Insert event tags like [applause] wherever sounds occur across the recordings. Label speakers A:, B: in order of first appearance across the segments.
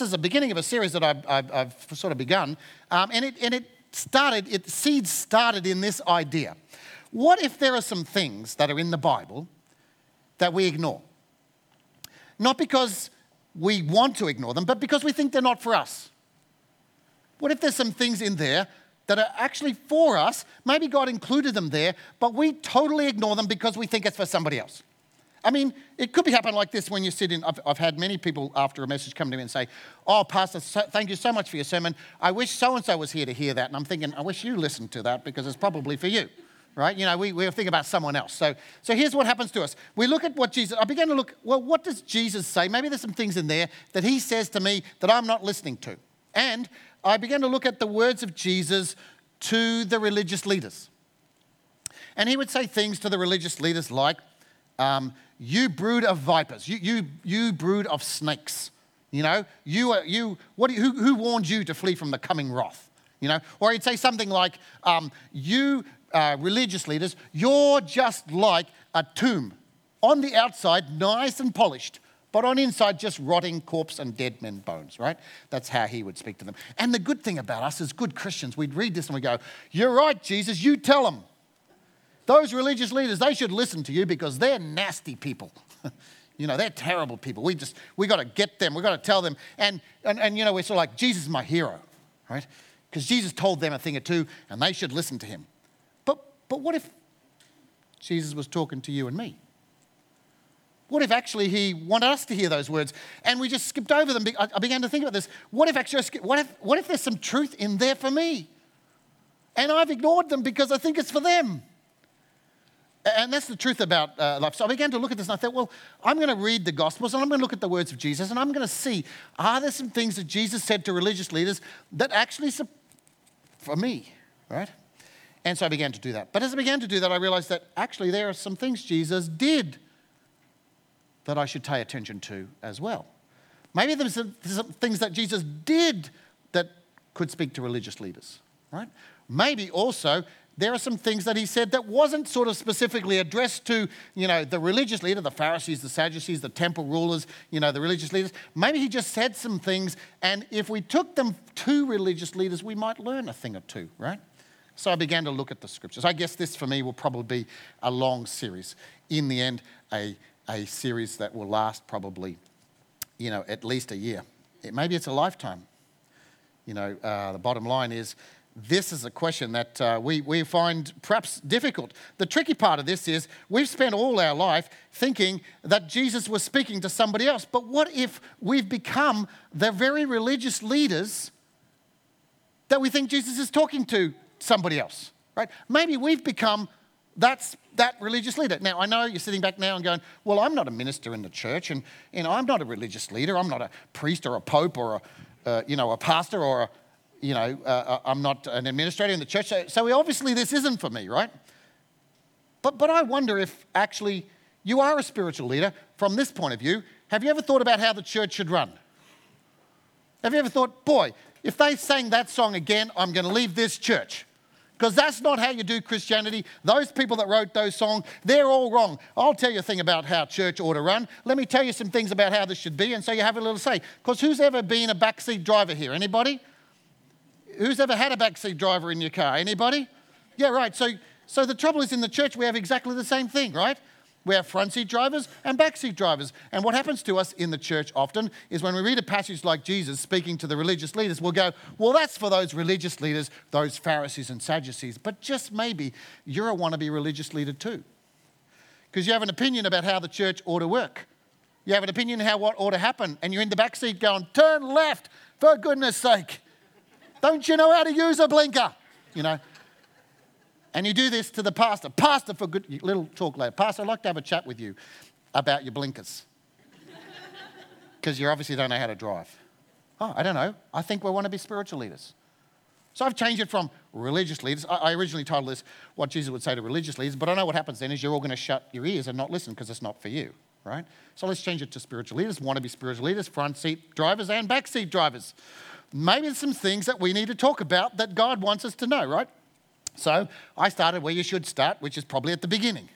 A: is the beginning of a series that I've, I've, I've sort of begun, um, and, it, and it started, it, seeds started in this idea. What if there are some things that are in the Bible that we ignore? Not because we want to ignore them, but because we think they're not for us. What if there's some things in there that are actually for us? Maybe God included them there, but we totally ignore them because we think it's for somebody else. I mean, it could be happening like this when you sit in. I've, I've, had many people after a message come to me and say, Oh, Pastor, so, thank you so much for your sermon. I wish so and so was here to hear that. And I'm thinking, I wish you listened to that because it's probably for you, right? You know, we, we think about someone else. So, so here's what happens to us. We look at what Jesus, I began to look, well, what does Jesus say? Maybe there's some things in there that he says to me that I'm not listening to. And I began to look at the words of Jesus to the religious leaders. And he would say things to the religious leaders like, um, you brood of vipers, you, you, you brood of snakes. You know, you, are, you, what, who, who warned you to flee from the coming wrath? You know, or he'd say something like, um, you uh, religious leaders, you're just like a tomb. On the outside, nice and polished, but on inside, just rotting corpse and dead men bones, right? That's how he would speak to them. And the good thing about us as good Christians, we'd read this and we go, You're right, Jesus, you tell them. Those religious leaders, they should listen to you because they're nasty people. [laughs] you know, they're terrible people. We just, we got to get them. We got to tell them. And, and, and, you know, we're sort of like, Jesus is my hero, right? Because Jesus told them a thing or two and they should listen to him. But, but what if Jesus was talking to you and me? What if actually he wanted us to hear those words and we just skipped over them? I began to think about this. What if actually, what if, what if there's some truth in there for me? And I've ignored them because I think it's for them. And that's the truth about uh, life. So I began to look at this and I thought, well, I'm going to read the Gospels and I'm going to look at the words of Jesus and I'm going to see are there some things that Jesus said to religious leaders that actually, for me, right? And so I began to do that. But as I began to do that, I realized that actually there are some things Jesus did that I should pay attention to as well. Maybe there's some, some things that Jesus did that could speak to religious leaders, right? Maybe also there are some things that he said that wasn't sort of specifically addressed to, you know, the religious leader, the Pharisees, the Sadducees, the temple rulers, you know, the religious leaders. Maybe he just said some things, and if we took them to religious leaders, we might learn a thing or two, right? So I began to look at the scriptures. I guess this for me will probably be a long series. In the end, a, a series that will last probably, you know, at least a year. It, maybe it's a lifetime. You know, uh, the bottom line is this is a question that uh, we, we find perhaps difficult. The tricky part of this is we've spent all our life thinking that Jesus was speaking to somebody else. But what if we've become the very religious leaders that we think Jesus is talking to somebody else, right? Maybe we've become that's that religious leader. Now, I know you're sitting back now and going, well, I'm not a minister in the church, and you know, I'm not a religious leader. I'm not a priest or a pope or a, uh, you know, a pastor or a, you know, uh, uh, I'm not an administrator in the church, so, so obviously this isn't for me, right? But, but I wonder if actually you are a spiritual leader from this point of view. Have you ever thought about how the church should run? Have you ever thought, boy, if they sang that song again, I'm going to leave this church? Because that's not how you do Christianity. Those people that wrote those songs, they're all wrong. I'll tell you a thing about how church ought to run. Let me tell you some things about how this should be, and so you have a little say. Because who's ever been a backseat driver here? Anybody? Who's ever had a backseat driver in your car? Anybody? Yeah, right. So, so the trouble is in the church we have exactly the same thing, right? We have front seat drivers and back seat drivers. And what happens to us in the church often is when we read a passage like Jesus speaking to the religious leaders, we'll go, well, that's for those religious leaders, those Pharisees and Sadducees. But just maybe you're a wannabe religious leader too. Because you have an opinion about how the church ought to work. You have an opinion how what ought to happen. And you're in the back seat going, turn left, for goodness sake. Don't you know how to use a blinker? You know. And you do this to the pastor. Pastor, for good, little talk later. Pastor, I'd like to have a chat with you about your blinkers. Because you obviously don't know how to drive. Oh, I don't know. I think we want to be spiritual leaders. So I've changed it from religious leaders. I originally titled this what Jesus would say to religious leaders, but I know what happens then is you're all going to shut your ears and not listen because it's not for you, right? So let's change it to spiritual leaders, want to be spiritual leaders, front seat drivers and back seat drivers maybe there's some things that we need to talk about that God wants us to know, right? So I started where you should start, which is probably at the beginning.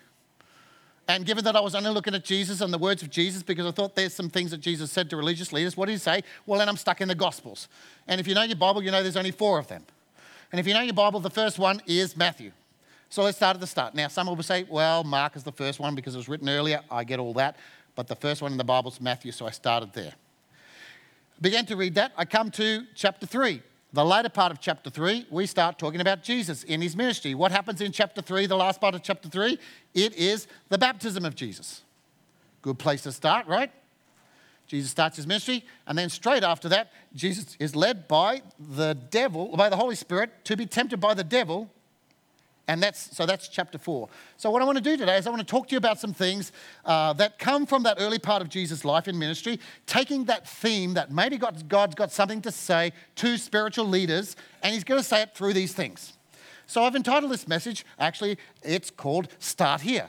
A: And given that I was only looking at Jesus and the words of Jesus because I thought there's some things that Jesus said to religious leaders, what did he say? Well, then I'm stuck in the Gospels. And if you know your Bible, you know there's only four of them. And if you know your Bible, the first one is Matthew. So let's start at the start. Now, some will say, well, Mark is the first one because it was written earlier. I get all that. But the first one in the Bible is Matthew, so I started there. Began to read that. I come to chapter 3. The later part of chapter 3, we start talking about Jesus in his ministry. What happens in chapter 3, the last part of chapter 3? It is the baptism of Jesus. Good place to start, right? Jesus starts his ministry, and then straight after that, Jesus is led by the devil, by the Holy Spirit, to be tempted by the devil and that's, so that's chapter four. So, what I want to do today is I want to talk to you about some things uh, that come from that early part of Jesus' life in ministry, taking that theme that maybe God, God's got something to say to spiritual leaders, and He's going to say it through these things. So, I've entitled this message, actually, it's called Start Here.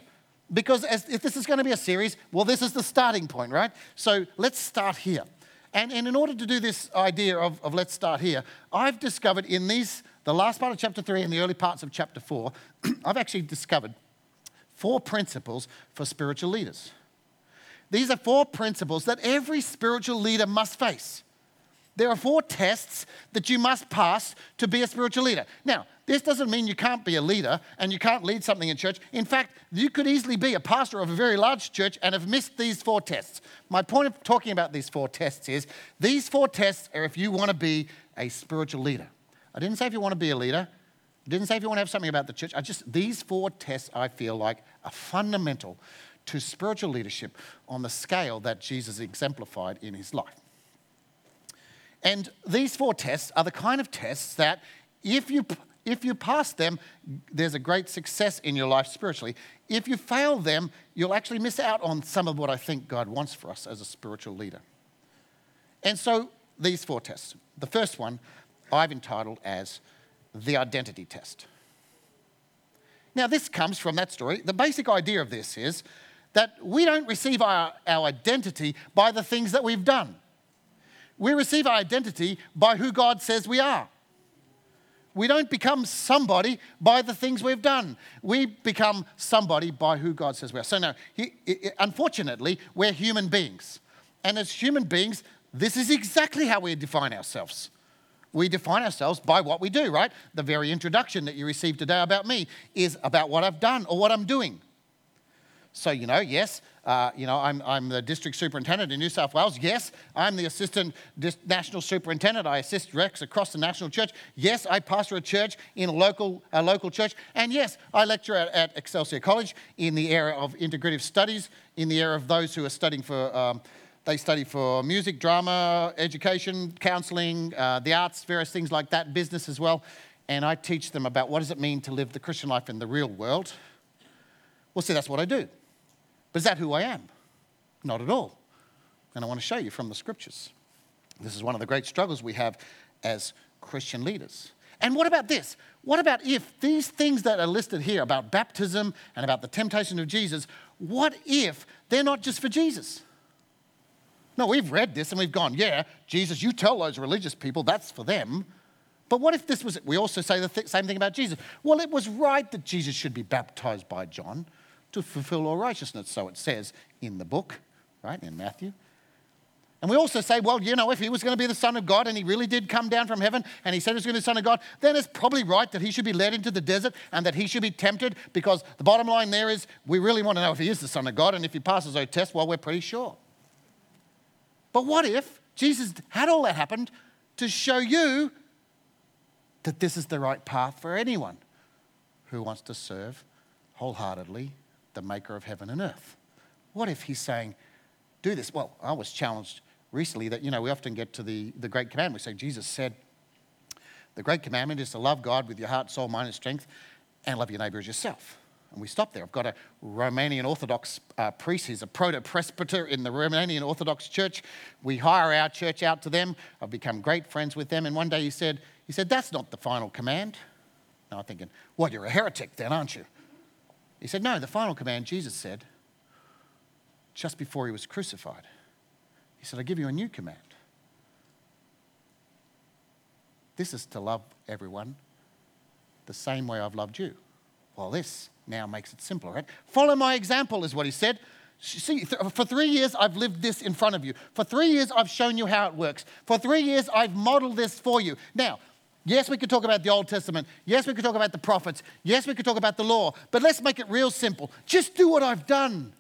A: Because as, if this is going to be a series, well, this is the starting point, right? So, let's start here. And, and in order to do this idea of, of let's start here, I've discovered in these the last part of chapter 3 and the early parts of chapter 4, [clears throat] I've actually discovered four principles for spiritual leaders. These are four principles that every spiritual leader must face. There are four tests that you must pass to be a spiritual leader. Now, this doesn't mean you can't be a leader and you can't lead something in church. In fact, you could easily be a pastor of a very large church and have missed these four tests. My point of talking about these four tests is these four tests are if you want to be a spiritual leader. I didn't say if you want to be a leader. I didn't say if you want to have something about the church. I just, these four tests I feel like are fundamental to spiritual leadership on the scale that Jesus exemplified in his life. And these four tests are the kind of tests that if you, if you pass them, there's a great success in your life spiritually. If you fail them, you'll actually miss out on some of what I think God wants for us as a spiritual leader. And so, these four tests. The first one I've entitled as The Identity Test. Now, this comes from that story. The basic idea of this is that we don't receive our, our identity by the things that we've done. We receive our identity by who God says we are. We don't become somebody by the things we've done. We become somebody by who God says we are. So, now, unfortunately, we're human beings. And as human beings, this is exactly how we define ourselves we define ourselves by what we do, right? The very introduction that you received today about me is about what I've done or what I'm doing. So, you know, yes, uh, you know, I'm, I'm the district superintendent in New South Wales. Yes, I'm the assistant national superintendent. I assist Rex across the national church. Yes, I pastor a church in a local, a local church. And yes, I lecture at, at Excelsia College in the area of integrative studies, in the area of those who are studying for um, they study for music, drama, education, counseling, uh, the arts, various things like that, business as well. And I teach them about what does it mean to live the Christian life in the real world. Well, see, that's what I do. But is that who I am? Not at all. And I want to show you from the scriptures. This is one of the great struggles we have as Christian leaders. And what about this? What about if these things that are listed here about baptism and about the temptation of Jesus, what if they're not just for Jesus? No, we've read this and we've gone, yeah, Jesus, you tell those religious people that's for them. But what if this was, we also say the th- same thing about Jesus. Well, it was right that Jesus should be baptized by John to fulfill all righteousness. So it says in the book, right, in Matthew. And we also say, well, you know, if he was going to be the Son of God and he really did come down from heaven and he said he was going to be the Son of God, then it's probably right that he should be led into the desert and that he should be tempted because the bottom line there is we really want to know if he is the Son of God and if he passes those tests, well, we're pretty sure. But what if Jesus had all that happened to show you that this is the right path for anyone who wants to serve wholeheartedly the maker of heaven and earth? What if he's saying, do this? Well, I was challenged recently that, you know, we often get to the, the great commandment. We say, Jesus said, the great commandment is to love God with your heart, soul, mind, and strength, and love your neighbor as yourself. And we stop there. I've got a Romanian Orthodox uh, priest. He's a proto presbyter in the Romanian Orthodox Church. We hire our church out to them. I've become great friends with them. And one day he said, he said, That's not the final command. And I'm thinking, Well, you're a heretic then, aren't you? He said, No, the final command, Jesus said, just before he was crucified. He said, I give you a new command. This is to love everyone the same way I've loved you. Well, this now makes it simpler, right? Follow my example, is what he said. See, for three years, I've lived this in front of you. For three years, I've shown you how it works. For three years, I've modeled this for you. Now, yes, we could talk about the Old Testament. Yes, we could talk about the prophets. Yes, we could talk about the law. But let's make it real simple. Just do what I've done.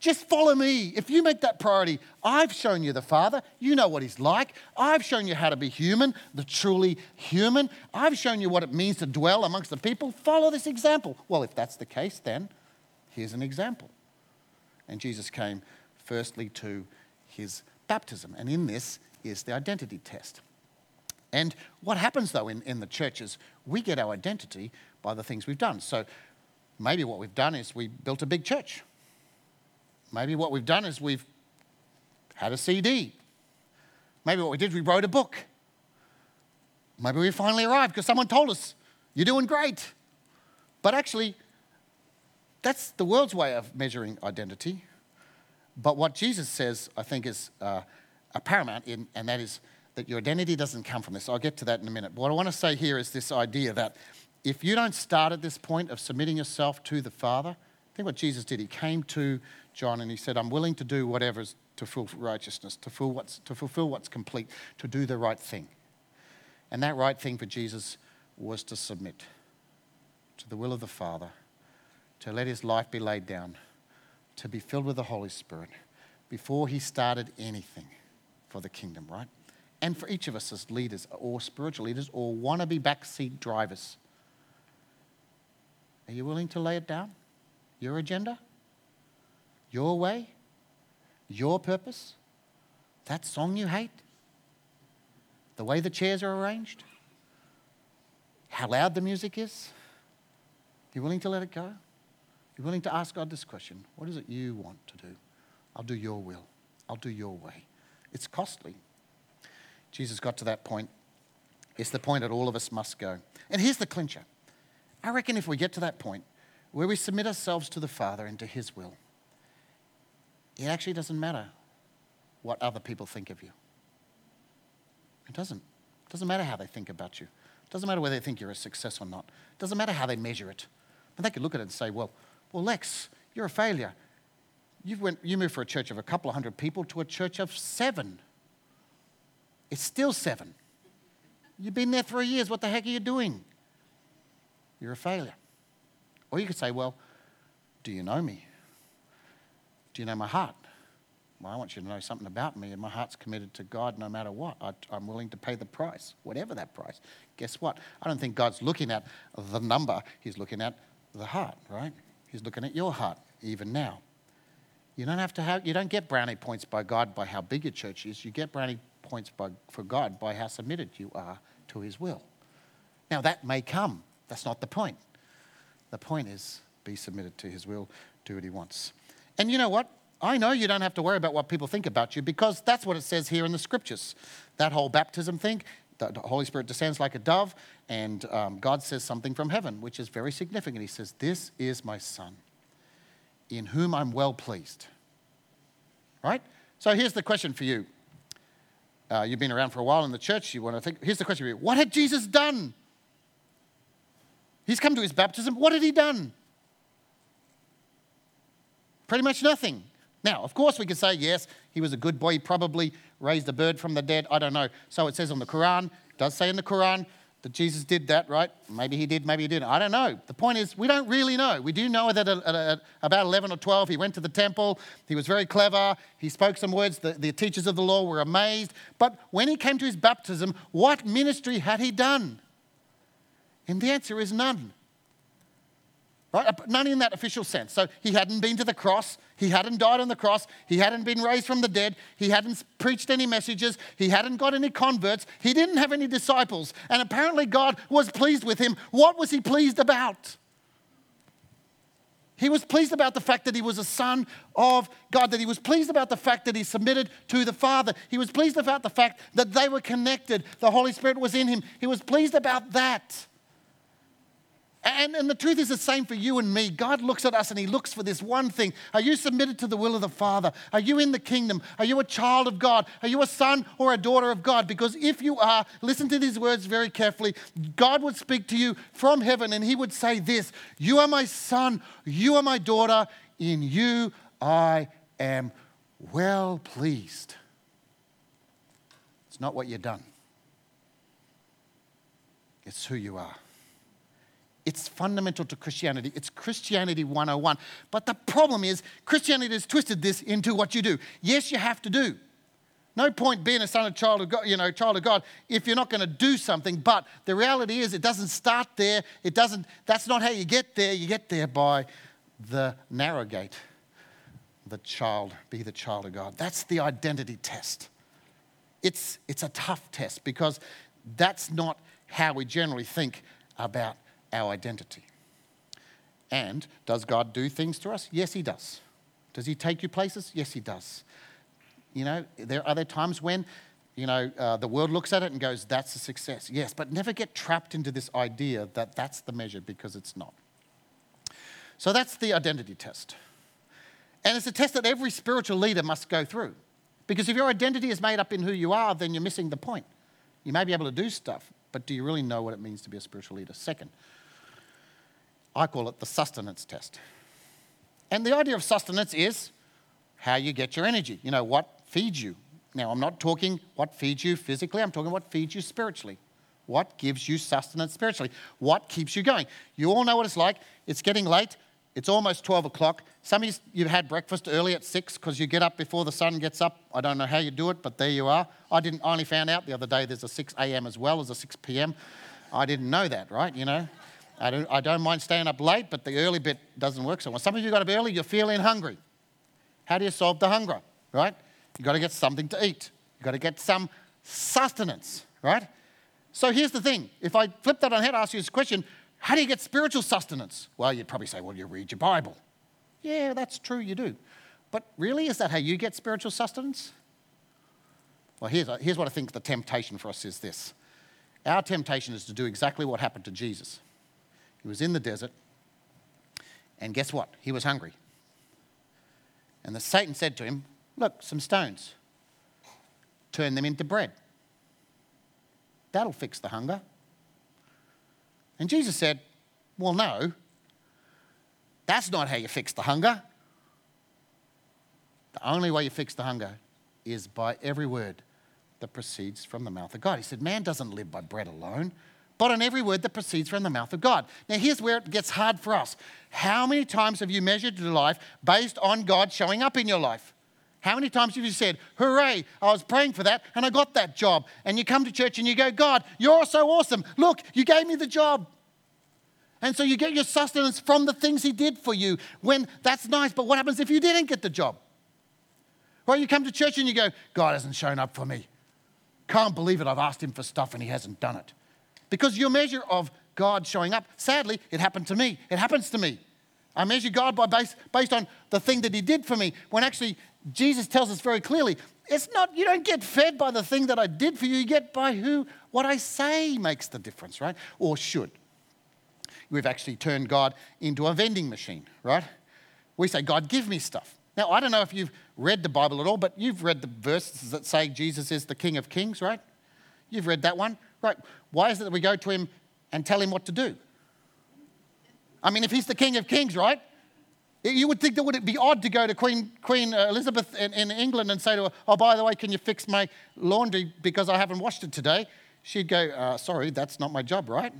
A: Just follow me. If you make that priority, I've shown you the Father. You know what He's like. I've shown you how to be human, the truly human. I've shown you what it means to dwell amongst the people. Follow this example. Well, if that's the case, then here's an example. And Jesus came firstly to his baptism. And in this is the identity test. And what happens though in, in the church is we get our identity by the things we've done. So maybe what we've done is we built a big church Maybe what we've done is we've had a CD. Maybe what we did, we wrote a book. Maybe we finally arrived because someone told us, you're doing great. But actually, that's the world's way of measuring identity. But what Jesus says, I think, is uh, a paramount, in, and that is that your identity doesn't come from this. I'll get to that in a minute. But what I want to say here is this idea that if you don't start at this point of submitting yourself to the Father, think what Jesus did. He came to John and he said, I'm willing to do whatever to fulfill righteousness, to fulfill, what's, to fulfill what's complete, to do the right thing. And that right thing for Jesus was to submit to the will of the Father, to let his life be laid down, to be filled with the Holy Spirit before he started anything for the kingdom, right? And for each of us as leaders, or spiritual leaders, or wannabe backseat drivers. Are you willing to lay it down? Your agenda? your way, your purpose, that song you hate, the way the chairs are arranged, how loud the music is, you willing to let it go? You're willing to ask God this question What is it you want to do? I'll do your will, I'll do your way. It's costly. Jesus got to that point. It's the point that all of us must go. And here's the clincher I reckon if we get to that point where we submit ourselves to the Father and to His will, it actually doesn't matter what other people think of you. It doesn't. It doesn't matter how they think about you. It doesn't matter whether they think you're a success or not. It doesn't matter how they measure it. And they could look at it and say, well, well, Lex, you're a failure. You, went, you moved from a church of a couple of hundred people to a church of seven. It's still seven. You've been there three years. What the heck are you doing? You're a failure. Or you could say, well, do you know me? Do you know my heart? Well, I want you to know something about me, and my heart's committed to God no matter what. I, am willing to pay the price, whatever that price. Guess what? I don't think God's looking at the number, He's looking at the heart, right? He's looking at your heart, even now. You don't have to have, you don't get brownie points by God by how big your church is. You get brownie points by, for God by how submitted you are to His will. Now, that may come. That's not the point. The point is be submitted to His will, do what He wants. And you know what? I know you don't have to worry about what people think about you because that's what it says here in the scriptures. That whole baptism thing, the Holy Spirit descends like a dove, and um, God says something from heaven, which is very significant. He says, This is my Son, in whom I'm well pleased. Right? So here's the question for you. Uh, you've been around for a while in the church. You want to think, here's the question for you What had Jesus done? He's come to his baptism. What had he done? Pretty much nothing. Now, of course, we could say, yes, he was a good boy. He probably raised a bird from the dead. I don't know. So it says on the Quran, does say in the Quran that Jesus did that, right? Maybe he did, maybe he didn't. I don't know. The point is, we don't really know. We do know that at, at about 11 or 12, he went to the temple. He was very clever. He spoke some words. The, the teachers of the law were amazed. But when he came to his baptism, what ministry had he done? And the answer is none. Right? None in that official sense. So he hadn't been to the cross. He hadn't died on the cross. He hadn't been raised from the dead. He hadn't preached any messages. He hadn't got any converts. He didn't have any disciples. And apparently God was pleased with him. What was he pleased about? He was pleased about the fact that he was a son of God, that he was pleased about the fact that he submitted to the Father. He was pleased about the fact that they were connected. The Holy Spirit was in him. He was pleased about that. And, and the truth is the same for you and me. God looks at us and He looks for this one thing. Are you submitted to the will of the Father? Are you in the kingdom? Are you a child of God? Are you a son or a daughter of God? Because if you are, listen to these words very carefully. God would speak to you from heaven and He would say this You are my son, you are my daughter, in you I am well pleased. It's not what you've done, it's who you are. It's fundamental to Christianity. It's Christianity 101. But the problem is, Christianity has twisted this into what you do. Yes, you have to do. No point being a son of child of God, you know, child of God if you're not going to do something. But the reality is it doesn't start there. It doesn't, that's not how you get there. You get there by the narrow gate. The child, be the child of God. That's the identity test. It's, it's a tough test because that's not how we generally think about our identity. And does God do things to us? Yes, He does. Does He take you places? Yes, He does. You know, there are there times when, you know, uh, the world looks at it and goes, that's a success. Yes, but never get trapped into this idea that that's the measure because it's not. So that's the identity test. And it's a test that every spiritual leader must go through. Because if your identity is made up in who you are, then you're missing the point. You may be able to do stuff, but do you really know what it means to be a spiritual leader? Second, I call it the sustenance test. And the idea of sustenance is how you get your energy. You know, what feeds you. Now, I'm not talking what feeds you physically, I'm talking what feeds you spiritually. What gives you sustenance spiritually? What keeps you going? You all know what it's like. It's getting late. It's almost 12 o'clock. Some of you, you've had breakfast early at 6 because you get up before the sun gets up. I don't know how you do it, but there you are. I didn't I only found out the other day there's a 6 a.m. as well as a 6 p.m. I didn't know that, right? You know, I don't, I don't mind staying up late, but the early bit doesn't work so well. Some of you got up early, you're feeling hungry. How do you solve the hunger, right? You've got to get something to eat. You've got to get some sustenance, right? So here's the thing. If I flip that on head, ask you this question, how do you get spiritual sustenance? Well, you'd probably say, well, you read your Bible. Yeah, that's true, you do. But really, is that how you get spiritual sustenance? Well, here's, here's what I think the temptation for us is this. Our temptation is to do exactly what happened to Jesus. He was in the desert, and guess what? He was hungry. And the Satan said to him, Look, some stones, turn them into bread. That'll fix the hunger. And Jesus said, Well, no, that's not how you fix the hunger. The only way you fix the hunger is by every word that proceeds from the mouth of God. He said, Man doesn't live by bread alone, but on every word that proceeds from the mouth of God. Now, here's where it gets hard for us. How many times have you measured your life based on God showing up in your life? How many times have you said, Hooray, I was praying for that and I got that job? And you come to church and you go, God, you're so awesome. Look, you gave me the job. And so you get your sustenance from the things He did for you. When that's nice, but what happens if you didn't get the job? Well, you come to church and you go, God hasn't shown up for me. Can't believe it. I've asked Him for stuff and He hasn't done it. Because your measure of God showing up, sadly, it happened to me. It happens to me. I measure God by base, based on the thing that He did for me, when actually Jesus tells us very clearly, it's not, you don't get fed by the thing that I did for you, you get by who, what I say makes the difference, right? Or should. We've actually turned God into a vending machine, right? We say, God, give me stuff. Now, I don't know if you've read the Bible at all, but you've read the verses that say Jesus is the King of Kings, right? You've read that one. Right. Why is it that we go to him and tell him what to do? I mean, if he's the King of Kings, right? You would think that would it be odd to go to Queen, Queen Elizabeth in, in England and say to her, Oh, by the way, can you fix my laundry because I haven't washed it today? She'd go, uh, Sorry, that's not my job, right?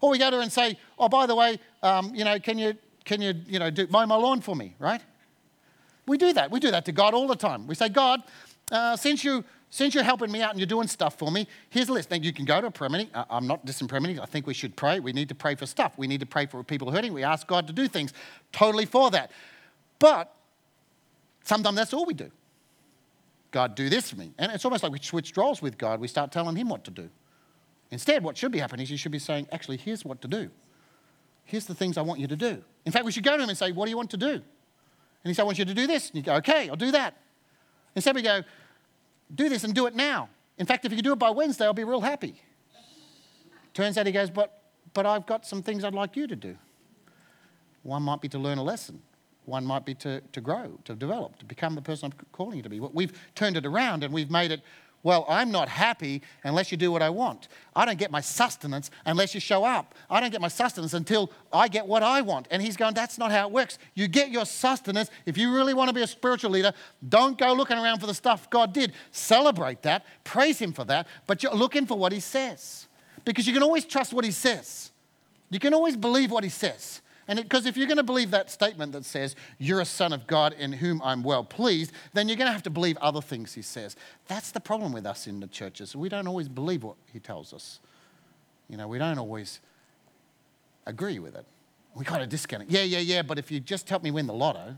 A: Or we go to her and say, Oh, by the way, um, you know, can you, can you, you know, do, mow my lawn for me, right? We do that. We do that to God all the time. We say, God, uh, since you since you're helping me out and you're doing stuff for me, here's a list. Now, you can go to a prayer meeting. I'm not dissing prayer. I think we should pray. We need to pray for stuff. We need to pray for people hurting. We ask God to do things. Totally for that. But sometimes that's all we do. God, do this for me. And it's almost like we switch roles with God. We start telling Him what to do. Instead, what should be happening is you should be saying, actually, here's what to do. Here's the things I want you to do. In fact, we should go to Him and say, what do you want to do? And He said, I want you to do this. And you go, okay, I'll do that. Instead, we go, do this and do it now. In fact, if you do it by Wednesday, I'll be real happy. Turns out he goes, but but I've got some things I'd like you to do. One might be to learn a lesson. One might be to, to grow, to develop, to become the person I'm calling you to be. We've turned it around and we've made it, well, I'm not happy unless you do what I want. I don't get my sustenance unless you show up. I don't get my sustenance until I get what I want. And he's going, that's not how it works. You get your sustenance. If you really want to be a spiritual leader, don't go looking around for the stuff God did. Celebrate that, praise Him for that, but you're looking for what He says. Because you can always trust what He says, you can always believe what He says. And because if you're going to believe that statement that says, You're a son of God in whom I'm well pleased, then you're going to have to believe other things he says. That's the problem with us in the churches. We don't always believe what he tells us. You know, we don't always agree with it. We kind of discount it. Yeah, yeah, yeah, but if you just help me win the lotto,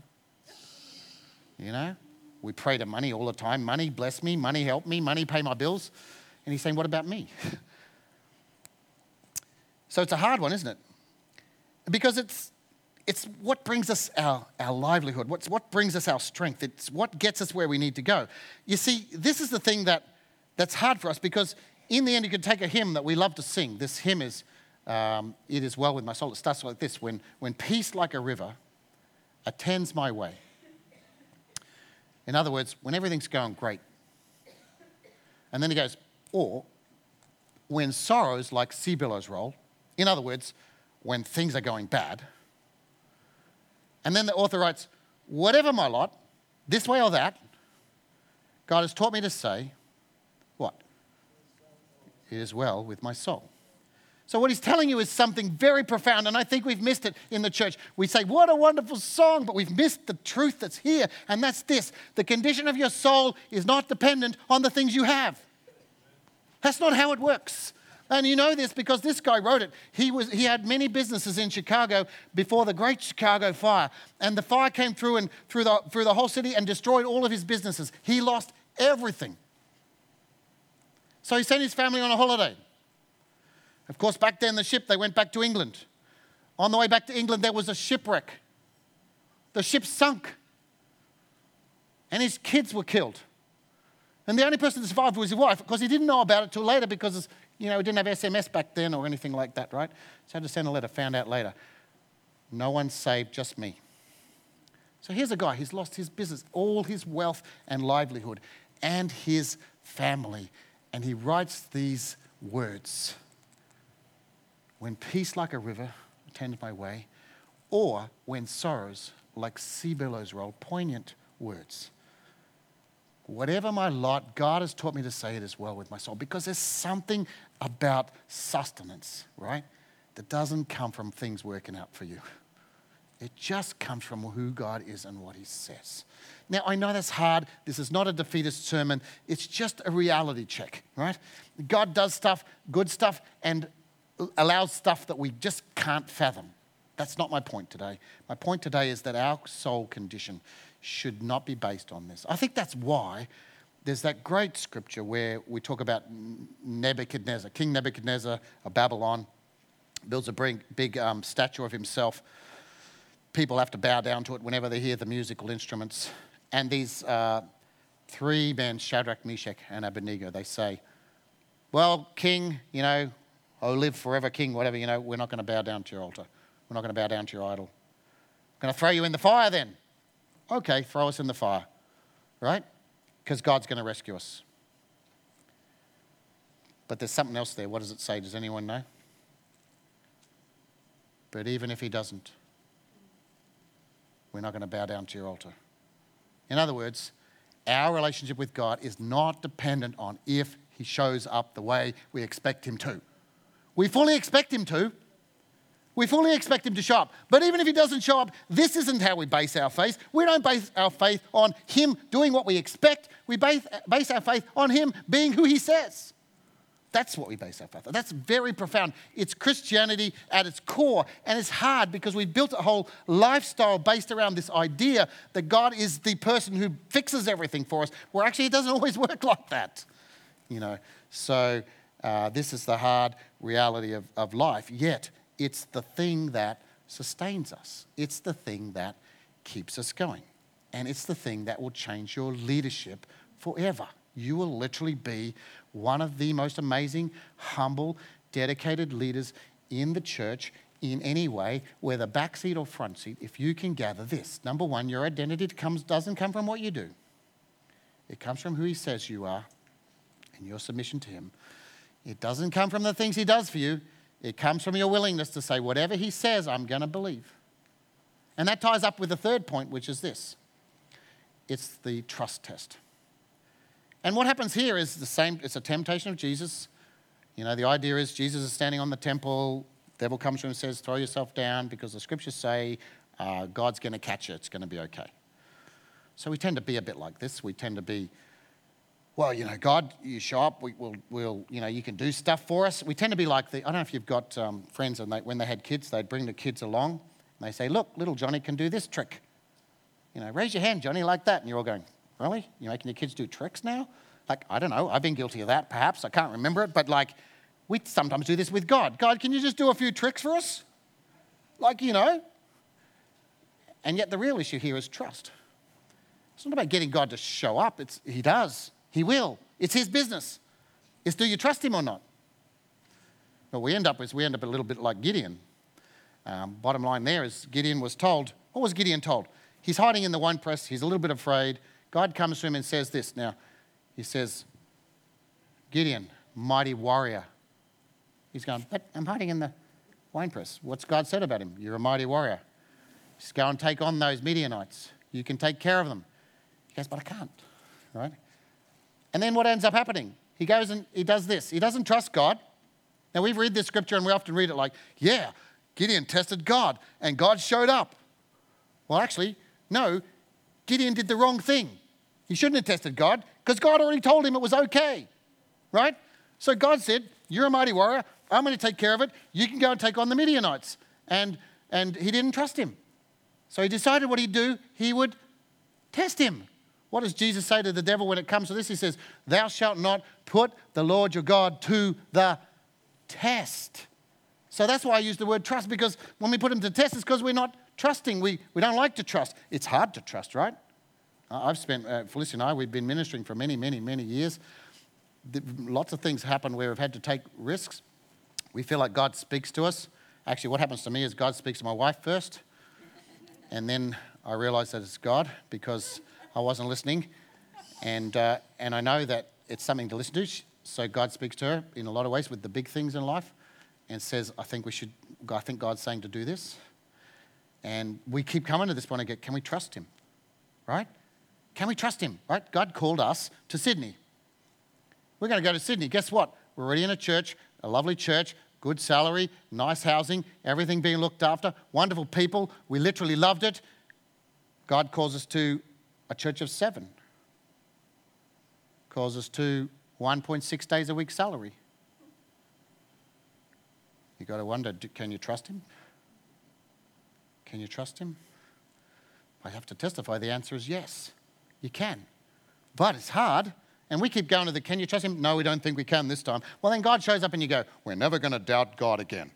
A: you know, we pray to money all the time. Money bless me, money help me, money pay my bills. And he's saying, What about me? [laughs] so it's a hard one, isn't it? Because it's, it's what brings us our, our livelihood, what's, what brings us our strength, it's what gets us where we need to go. You see, this is the thing that, that's hard for us because in the end, you can take a hymn that we love to sing. This hymn is, um, It is Well with My Soul. It starts like this when, when peace like a river attends my way. In other words, when everything's going great. And then he goes, or when sorrows like sea billows roll. In other words, when things are going bad. And then the author writes, Whatever my lot, this way or that, God has taught me to say, What? It is well with my soul. So, what he's telling you is something very profound, and I think we've missed it in the church. We say, What a wonderful song, but we've missed the truth that's here, and that's this the condition of your soul is not dependent on the things you have. That's not how it works. And you know this because this guy wrote it. He, was, he had many businesses in Chicago before the Great Chicago Fire. And the fire came through, and, through, the, through the whole city and destroyed all of his businesses. He lost everything. So he sent his family on a holiday. Of course, back then, the ship, they went back to England. On the way back to England, there was a shipwreck. The ship sunk, and his kids were killed. And the only person that survived was his wife because he didn't know about it till later because you know, we didn't have SMS back then or anything like that, right? So I had to send a letter, found out later. No one saved, just me. So here's a guy, he's lost his business, all his wealth and livelihood, and his family. And he writes these words When peace like a river attends my way, or when sorrows like sea billows roll, poignant words. Whatever my lot, God has taught me to say it as well with my soul because there's something about sustenance, right? That doesn't come from things working out for you. It just comes from who God is and what He says. Now, I know that's hard. This is not a defeatist sermon. It's just a reality check, right? God does stuff, good stuff, and allows stuff that we just can't fathom. That's not my point today. My point today is that our soul condition should not be based on this. I think that's why there's that great scripture where we talk about Nebuchadnezzar, King Nebuchadnezzar of Babylon, builds a big, big um, statue of himself. People have to bow down to it whenever they hear the musical instruments. And these uh, three men, Shadrach, Meshach, and Abednego, they say, Well, King, you know, oh, live forever, King, whatever, you know, we're not going to bow down to your altar. We're not going to bow down to your idol. We're going to throw you in the fire then. Okay, throw us in the fire, right? Because God's going to rescue us. But there's something else there. What does it say? Does anyone know? But even if He doesn't, we're not going to bow down to your altar. In other words, our relationship with God is not dependent on if He shows up the way we expect Him to. We fully expect Him to, we fully expect him to show up. But even if he doesn't show up, this isn't how we base our faith. We don't base our faith on him doing what we expect. We base, base our faith on him being who he says. That's what we base our faith on. That's very profound. It's Christianity at its core. And it's hard because we've built a whole lifestyle based around this idea that God is the person who fixes everything for us, where actually it doesn't [laughs] always work like that. You know, so uh, this is the hard reality of, of life. Yet, it's the thing that sustains us, it's the thing that keeps us going. And it's the thing that will change your leadership forever. You will literally be one of the most amazing, humble, dedicated leaders in the church in any way, whether back seat or front seat, if you can gather this. Number one, your identity comes, doesn't come from what you do, it comes from who He says you are and your submission to Him. It doesn't come from the things He does for you, it comes from your willingness to say, whatever He says, I'm going to believe. And that ties up with the third point, which is this it's the trust test. And what happens here is the same, it's a temptation of Jesus. You know, the idea is Jesus is standing on the temple, devil comes to him and says, throw yourself down because the scriptures say uh, God's going to catch you, it's going to be okay. So we tend to be a bit like this. We tend to be, well, you know, God, you show up, we, will we'll, you know, you can do stuff for us. We tend to be like the, I don't know if you've got um, friends and they, when they had kids, they'd bring the kids along and they say, look, little Johnny can do this trick. You know, raise your hand, Johnny, like that. And you're all going, really? You're making your kids do tricks now? Like, I don't know. I've been guilty of that, perhaps. I can't remember it. But like, we sometimes do this with God. God, can you just do a few tricks for us? Like, you know. And yet the real issue here is trust. It's not about getting God to show up. It's, he does. He will. It's his business. It's do you trust him or not? What we end up is we end up a little bit like Gideon. Um, bottom line there is Gideon was told, what was Gideon told? He's hiding in the wine press. He's a little bit afraid. God comes to him and says this. Now, he says, Gideon, mighty warrior. He's going, but I'm hiding in the wine press. What's God said about him? You're a mighty warrior. Just go and take on those Midianites. You can take care of them. He goes, but I can't, right? And then what ends up happening? He goes and he does this. He doesn't trust God. Now, we've read this scripture and we often read it like, yeah, Gideon tested God and God showed up. Well, actually, no, Gideon did the wrong thing. He shouldn't have tested God because God already told him it was okay, right? So God said, You're a mighty warrior. I'm going to take care of it. You can go and take on the Midianites. And, and he didn't trust him. So he decided what he'd do. He would test him. What does Jesus say to the devil when it comes to this? He says, Thou shalt not put the Lord your God to the test. So that's why I use the word trust, because when we put him to test, it's because we're not trusting. We, we don't like to trust. It's hard to trust, right? I've spent, uh, Felicia and I, we've been ministering for many, many, many years. The, lots of things happen where we've had to take risks. We feel like God speaks to us. Actually, what happens to me is God speaks to my wife first, and then I realize that it's God because I wasn't listening. And, uh, and I know that it's something to listen to. So God speaks to her in a lot of ways with the big things in life and says, I think we should, I think God's saying to do this. And we keep coming to this point again, can we trust him? Right? Can we trust him? Right? God called us to Sydney. We're going to go to Sydney. Guess what? We're already in a church, a lovely church, good salary, nice housing, everything being looked after, wonderful people. We literally loved it. God calls us to a church of seven, calls us to 1.6 days a week salary. You've got to wonder can you trust him? Can you trust him? I have to testify the answer is yes. You can. But it's hard. And we keep going to the can you trust him? No, we don't think we can this time. Well, then God shows up and you go, we're never going to doubt God again.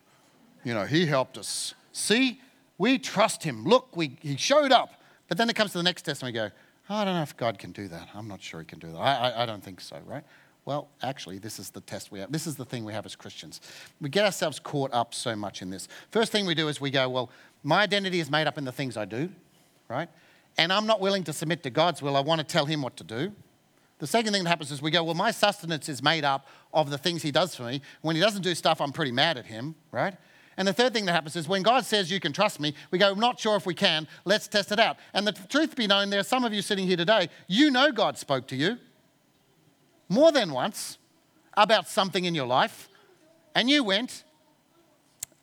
A: You know, he helped us. See, we trust him. Look, we, he showed up. But then it comes to the next test and we go, I don't know if God can do that. I'm not sure he can do that. I, I, I don't think so, right? Well, actually, this is the test we have. This is the thing we have as Christians. We get ourselves caught up so much in this. First thing we do is we go, well, my identity is made up in the things I do, right? and I'm not willing to submit to God's will, I want to tell Him what to do. The second thing that happens is we go, well, my sustenance is made up of the things He does for me. When He doesn't do stuff, I'm pretty mad at Him, right? And the third thing that happens is when God says you can trust me, we go, I'm not sure if we can, let's test it out. And the truth be known, there are some of you sitting here today, you know God spoke to you more than once about something in your life, and you went,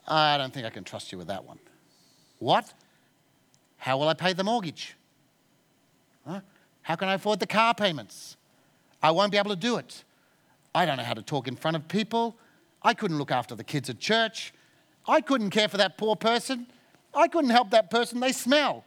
A: I don't think I can trust you with that one. What? How will I pay the mortgage? Huh? How can I afford the car payments? I won't be able to do it. I don't know how to talk in front of people. I couldn't look after the kids at church. I couldn't care for that poor person. I couldn't help that person. They smell.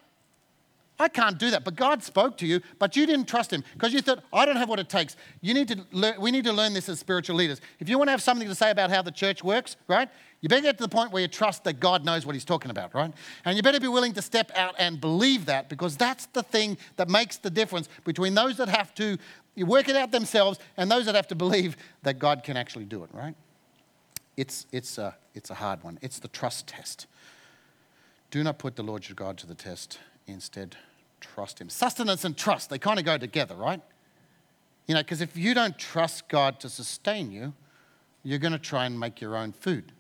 A: I can't do that. But God spoke to you, but you didn't trust Him because you thought, I don't have what it takes. You need to learn, we need to learn this as spiritual leaders. If you want to have something to say about how the church works, right, you better get to the point where you trust that God knows what He's talking about, right? And you better be willing to step out and believe that because that's the thing that makes the difference between those that have to work it out themselves and those that have to believe that God can actually do it, right? It's, it's, a, it's a hard one. It's the trust test. Do not put the Lord your God to the test. Instead, trust Him. Sustenance and trust, they kind of go together, right? You know, because if you don't trust God to sustain you, you're going to try and make your own food.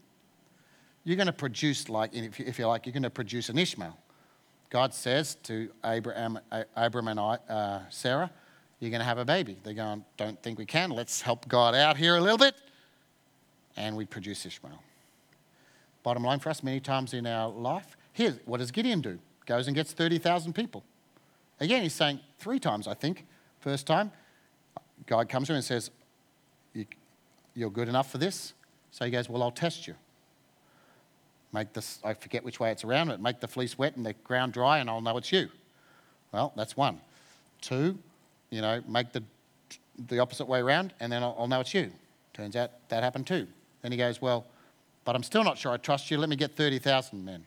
A: You're going to produce, like, if you, if you like, you're going to produce an Ishmael. God says to Abraham, Abraham and I, uh, Sarah, you're going to have a baby. They're going, don't think we can. Let's help God out here a little bit. And we produce Ishmael. Bottom line for us, many times in our life, here's what does Gideon do? Goes and gets 30,000 people. Again, he's saying three times, I think. First time, God comes to him and says, You're good enough for this? So he goes, Well, I'll test you. Make this, I forget which way it's around, but make the fleece wet and the ground dry, and I'll know it's you. Well, that's one. Two, you know, make the, the opposite way around, and then I'll, I'll know it's you. Turns out that happened too. Then he goes, Well, but I'm still not sure I trust you. Let me get 30,000 men.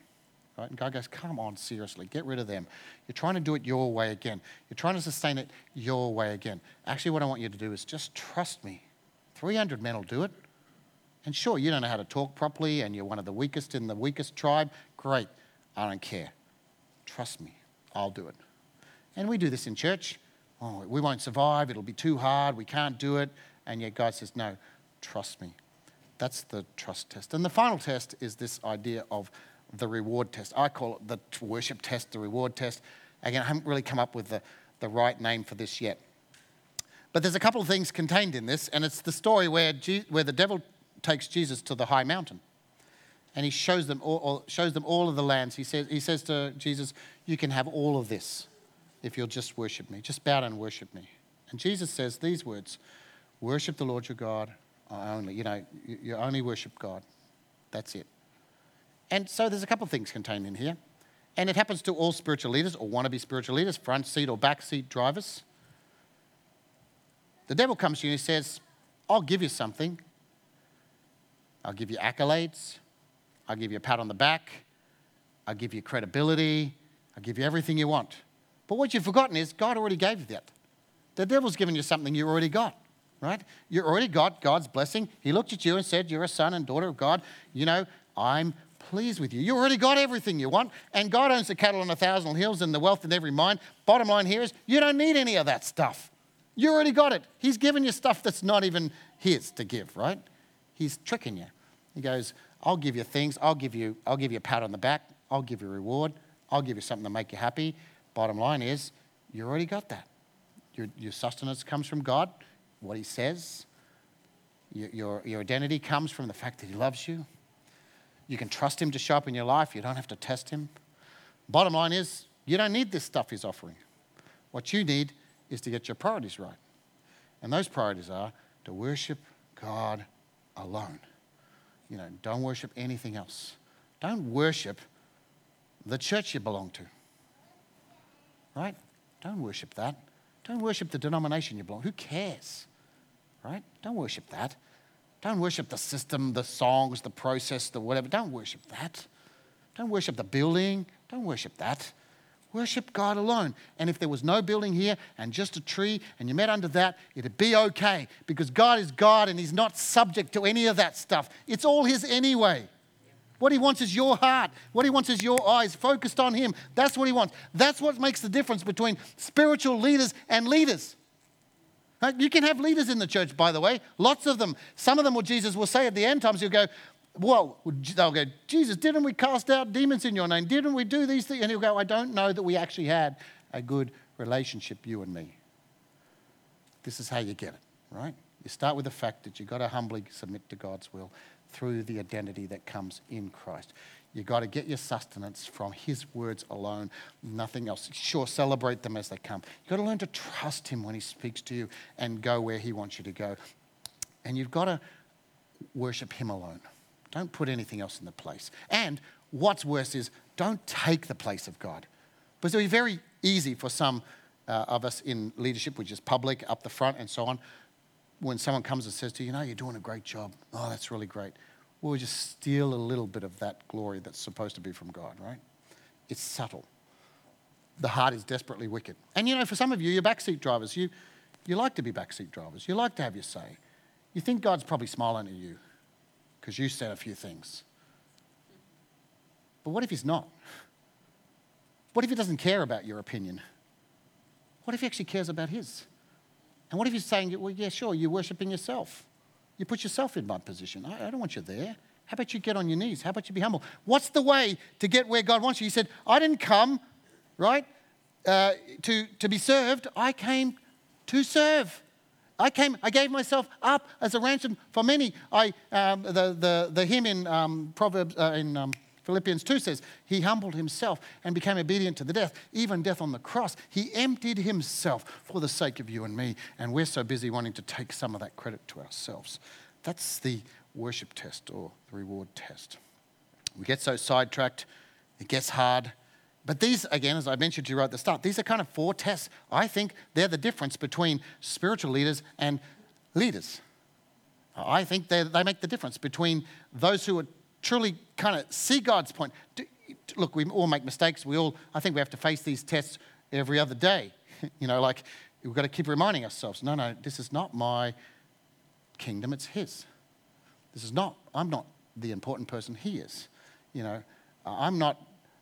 A: Right? And God goes, Come on, seriously, get rid of them. You're trying to do it your way again. You're trying to sustain it your way again. Actually, what I want you to do is just trust me. 300 men will do it. And sure, you don't know how to talk properly and you're one of the weakest in the weakest tribe. Great. I don't care. Trust me. I'll do it. And we do this in church. Oh, we won't survive. It'll be too hard. We can't do it. And yet God says, No, trust me. That's the trust test. And the final test is this idea of the reward test. I call it the worship test, the reward test. Again, I haven't really come up with the, the right name for this yet. But there's a couple of things contained in this, and it's the story where, Je- where the devil takes Jesus to the high mountain. And he shows them all, shows them all of the lands. He says, he says to Jesus, You can have all of this if you'll just worship me. Just bow down and worship me. And Jesus says these words Worship the Lord your God only. You know, you only worship God. That's it. And so there's a couple of things contained in here. And it happens to all spiritual leaders or wannabe spiritual leaders, front seat or back seat drivers. The devil comes to you and he says, I'll give you something. I'll give you accolades. I'll give you a pat on the back. I'll give you credibility. I'll give you everything you want. But what you've forgotten is God already gave you that. The devil's given you something you already got, right? You already got God's blessing. He looked at you and said, You're a son and daughter of God. You know, I'm pleased with you. You already got everything you want, and God owns the cattle on a thousand hills and the wealth in every mine. Bottom line here is you don't need any of that stuff. You already got it. He's given you stuff that's not even his to give, right? He's tricking you. He goes, I'll give you things, I'll give you, I'll give you a pat on the back, I'll give you a reward, I'll give you something to make you happy. Bottom line is, you already got that. Your, your sustenance comes from God, what He says. Your, your, your identity comes from the fact that He loves you. You can trust Him to show up in your life. You don't have to test Him. Bottom line is, you don't need this stuff He's offering. What you need is to get your priorities right. And those priorities are to worship God alone. You know, don't worship anything else. Don't worship the church you belong to. Right? Don't worship that. Don't worship the denomination you belong. Who cares? Right? Don't worship that. Don't worship the system, the songs, the process, the whatever. Don't worship that. Don't worship the building. Don't worship that. Worship God alone. And if there was no building here and just a tree and you met under that, it'd be okay because God is God and He's not subject to any of that stuff. It's all His anyway. What He wants is your heart. What He wants is your eyes focused on Him. That's what He wants. That's what makes the difference between spiritual leaders and leaders. You can have leaders in the church, by the way, lots of them. Some of them, what Jesus will say at the end times, he'll go, Well, they'll go, Jesus, didn't we cast out demons in your name? Didn't we do these things? And he'll go, I don't know that we actually had a good relationship, you and me. This is how you get it, right? You start with the fact that you've got to humbly submit to God's will through the identity that comes in Christ. You've got to get your sustenance from His words alone, nothing else. Sure, celebrate them as they come. You've got to learn to trust Him when He speaks to you and go where He wants you to go. And you've got to worship Him alone. Don't put anything else in the place. And what's worse is don't take the place of God. Because it'll be very easy for some uh, of us in leadership, which is public, up the front, and so on. When someone comes and says to you, you know, you're doing a great job. Oh, that's really great we'll just steal a little bit of that glory that's supposed to be from God, right? It's subtle. The heart is desperately wicked. And you know, for some of you, you're backseat drivers. You, you like to be backseat drivers. You like to have your say. You think God's probably smiling at you. because you said a few things. But what if he's not? What if he doesn't care about your opinion? What if he actually cares about his? And what if he's saying, well, yeah, sure, you're worshipping yourself. You put yourself in my position. I, I don't want you there. How about you get on your knees? How about you be humble? What's the way to get where God wants you? He said, I didn't come, right, uh, to, to be served. I came to serve. I came, I gave myself up as a ransom for many. I, um, the, the, the hymn in um, Proverbs, uh, in um, Philippians 2 says, He humbled himself and became obedient to the death, even death on the cross. He emptied himself for the sake of you and me. And we're so busy wanting to take some of that credit to ourselves. That's the worship test or the reward test. We get so sidetracked, it gets hard. But these, again, as I mentioned to you right at the start, these are kind of four tests. I think they're the difference between spiritual leaders and leaders. I think they make the difference between those who are truly kind of see God's point. Look, we all make mistakes. We all, I think we have to face these tests every other day. [laughs] you know, like we've got to keep reminding ourselves no, no, this is not my kingdom, it's His. This is not, I'm not the important person, He is. You know, I'm not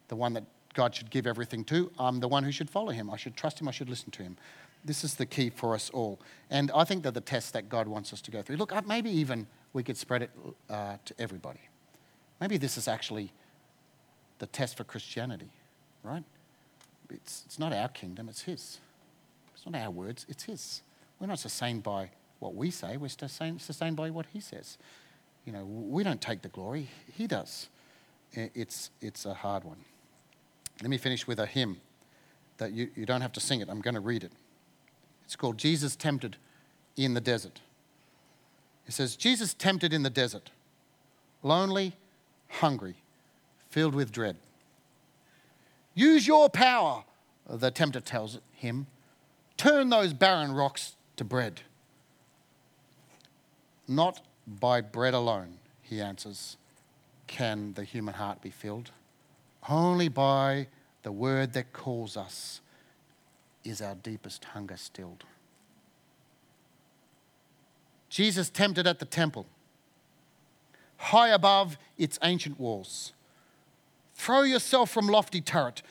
A: the one that God should give everything to. I'm the one who should follow Him. I should trust Him. I should listen to Him. This is the key for us all. And I think that the tests that God wants us to go through. Look, maybe even we could spread it uh, to everybody. Maybe this is actually the test for Christianity, right? It's, it's not our kingdom, it's His. It's not our words, it's His. We're not sustained by what we say, we're sustained, sustained by what He says. You know, we don't take the glory, He does. It's, it's a hard one. Let me finish with a hymn that you, you don't have to sing it, I'm going to read it. It's called Jesus Tempted in the Desert. It says, Jesus tempted in the desert, lonely hungry, filled with dread. Use your power, the tempter tells him. Turn those barren rocks to bread. Not by bread alone, he answers, can the human heart be filled. Only by the word that calls us is our deepest hunger stilled. Jesus tempted at the temple high above its ancient walls. Throw yourself from lofty turret.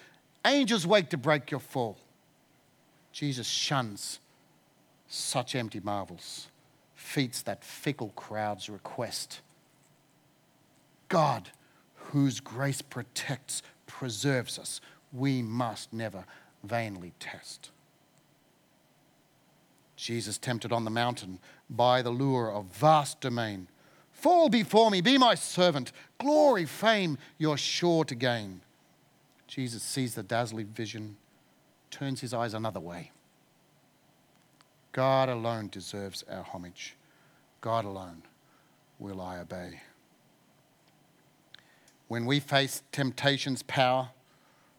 A: Angels wake to break your fall. Jesus shuns such empty marvels, feats that fickle crowds request. God, whose grace protects, preserves us, we must never vainly test. Jesus, tempted on the mountain by the lure of vast domain, Fall before me, be my servant. Glory, fame, you're sure to gain. Jesus sees the dazzling vision, turns his eyes another way. God alone deserves our homage. God alone will I obey. When we face temptation's power,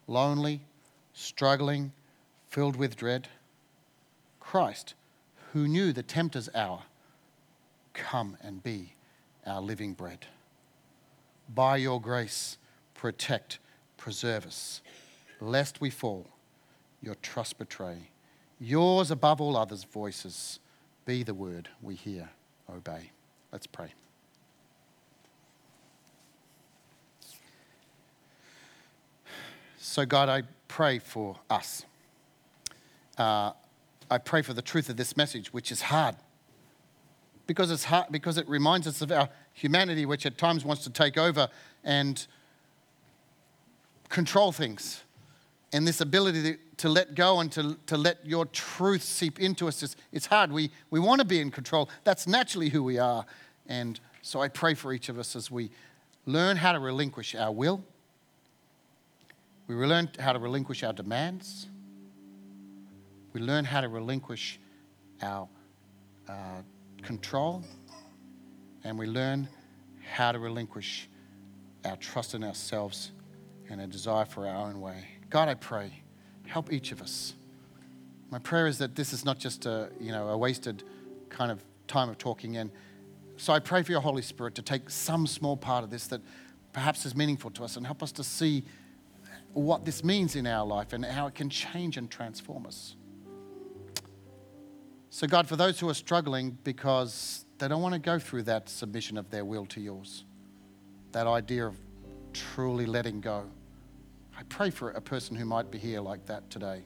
A: lonely, struggling, filled with dread, Christ, who knew the tempter's hour, come and be our living bread. By your grace, protect, preserve us, lest we fall, your trust betray. Yours above all others' voices, be the word we hear, obey. Let's pray. So, God, I pray for us. Uh, I pray for the truth of this message, which is hard because, it's hard, because it reminds us of our humanity, which at times wants to take over and control things. And this ability to, let go and to, to let your truth seep into us, is, it's hard. We, we want to be in control. That's naturally who we are. And so I pray for each of us as we learn how to relinquish our will, we learn how to relinquish our demands, we learn how to relinquish our uh, control, and we learn how to relinquish our trust in ourselves and a desire for our own way. God, I pray, help each of us. My prayer is that this is not just a, you know, a wasted kind of time of talking. And so I pray for your Holy Spirit to take some small part of this that perhaps is meaningful to us and help us to see what this means in our life and how it can change and transform us. So, God, for those who are struggling because they don't want to go through that submission of their will to yours, that idea of truly letting go. I pray for a person who might be here like that today.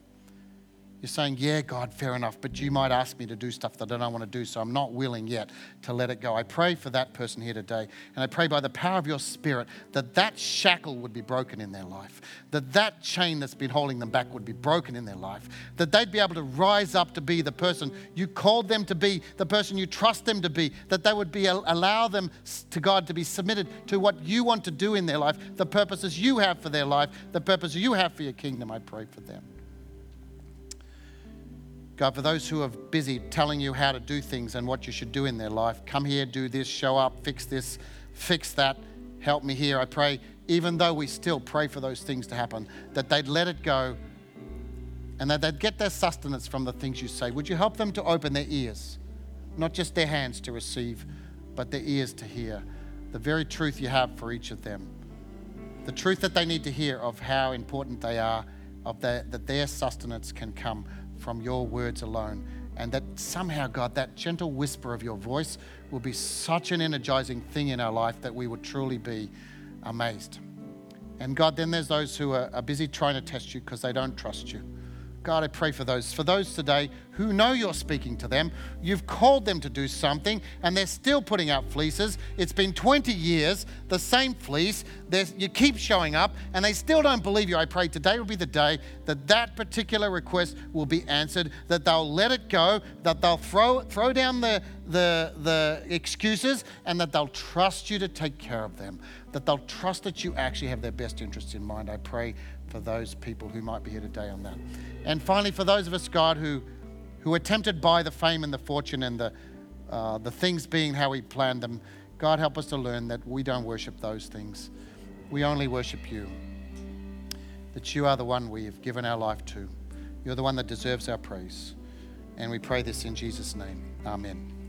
A: You're saying, Yeah, God, fair enough, but you might ask me to do stuff that I don't want to do, so I'm not willing yet to let it go. I pray for that person here today, and I pray by the power of your Spirit that that shackle would be broken in their life, that that chain that's been holding them back would be broken in their life, that they'd be able to rise up to be the person you called them to be, the person you trust them to be, that they would be allow them to God to be submitted to what you want to do in their life, the purposes you have for their life, the purpose you have for your kingdom. I pray for them. God, for those who are busy telling you how to do things and what you should do in their life, come here, do this, show up, fix this, fix that, help me here. I pray, even though we still pray for those things to happen, that they'd let it go and that they'd get their sustenance from the things you say. Would you help them to open their ears, not just their hands to receive, but their ears to hear the very truth you have for each of them? The truth that they need to hear of how important they are, of the, that their sustenance can come from your words alone. And that somehow, God, that gentle whisper of your voice will be such an energizing thing in our life that we would truly be amazed. And God, then there's those who are, busy trying to test you because they don't trust you. God, I pray for those. For those today who know you're speaking to them, you've called them to do something and they're still putting out fleeces. It's been 20 years, the same fleece. you keep showing up and they still don't believe you. I pray today will be the day that that particular request will be answered, that they'll let it go, that they'll throw, throw down the, the, the excuses, and that they'll trust you to take care of them, that they'll trust that you actually have their best interests in mind. I pray for those people who might be here today on that. And finally, for those of us, God, who, who are tempted by the fame and the fortune and the, uh, the things being how we planned them, God, help us to learn that we don't worship those things. We only worship you. That you are the one we have given our life to. You're the one that deserves our praise. And we pray this in Jesus' name. Amen.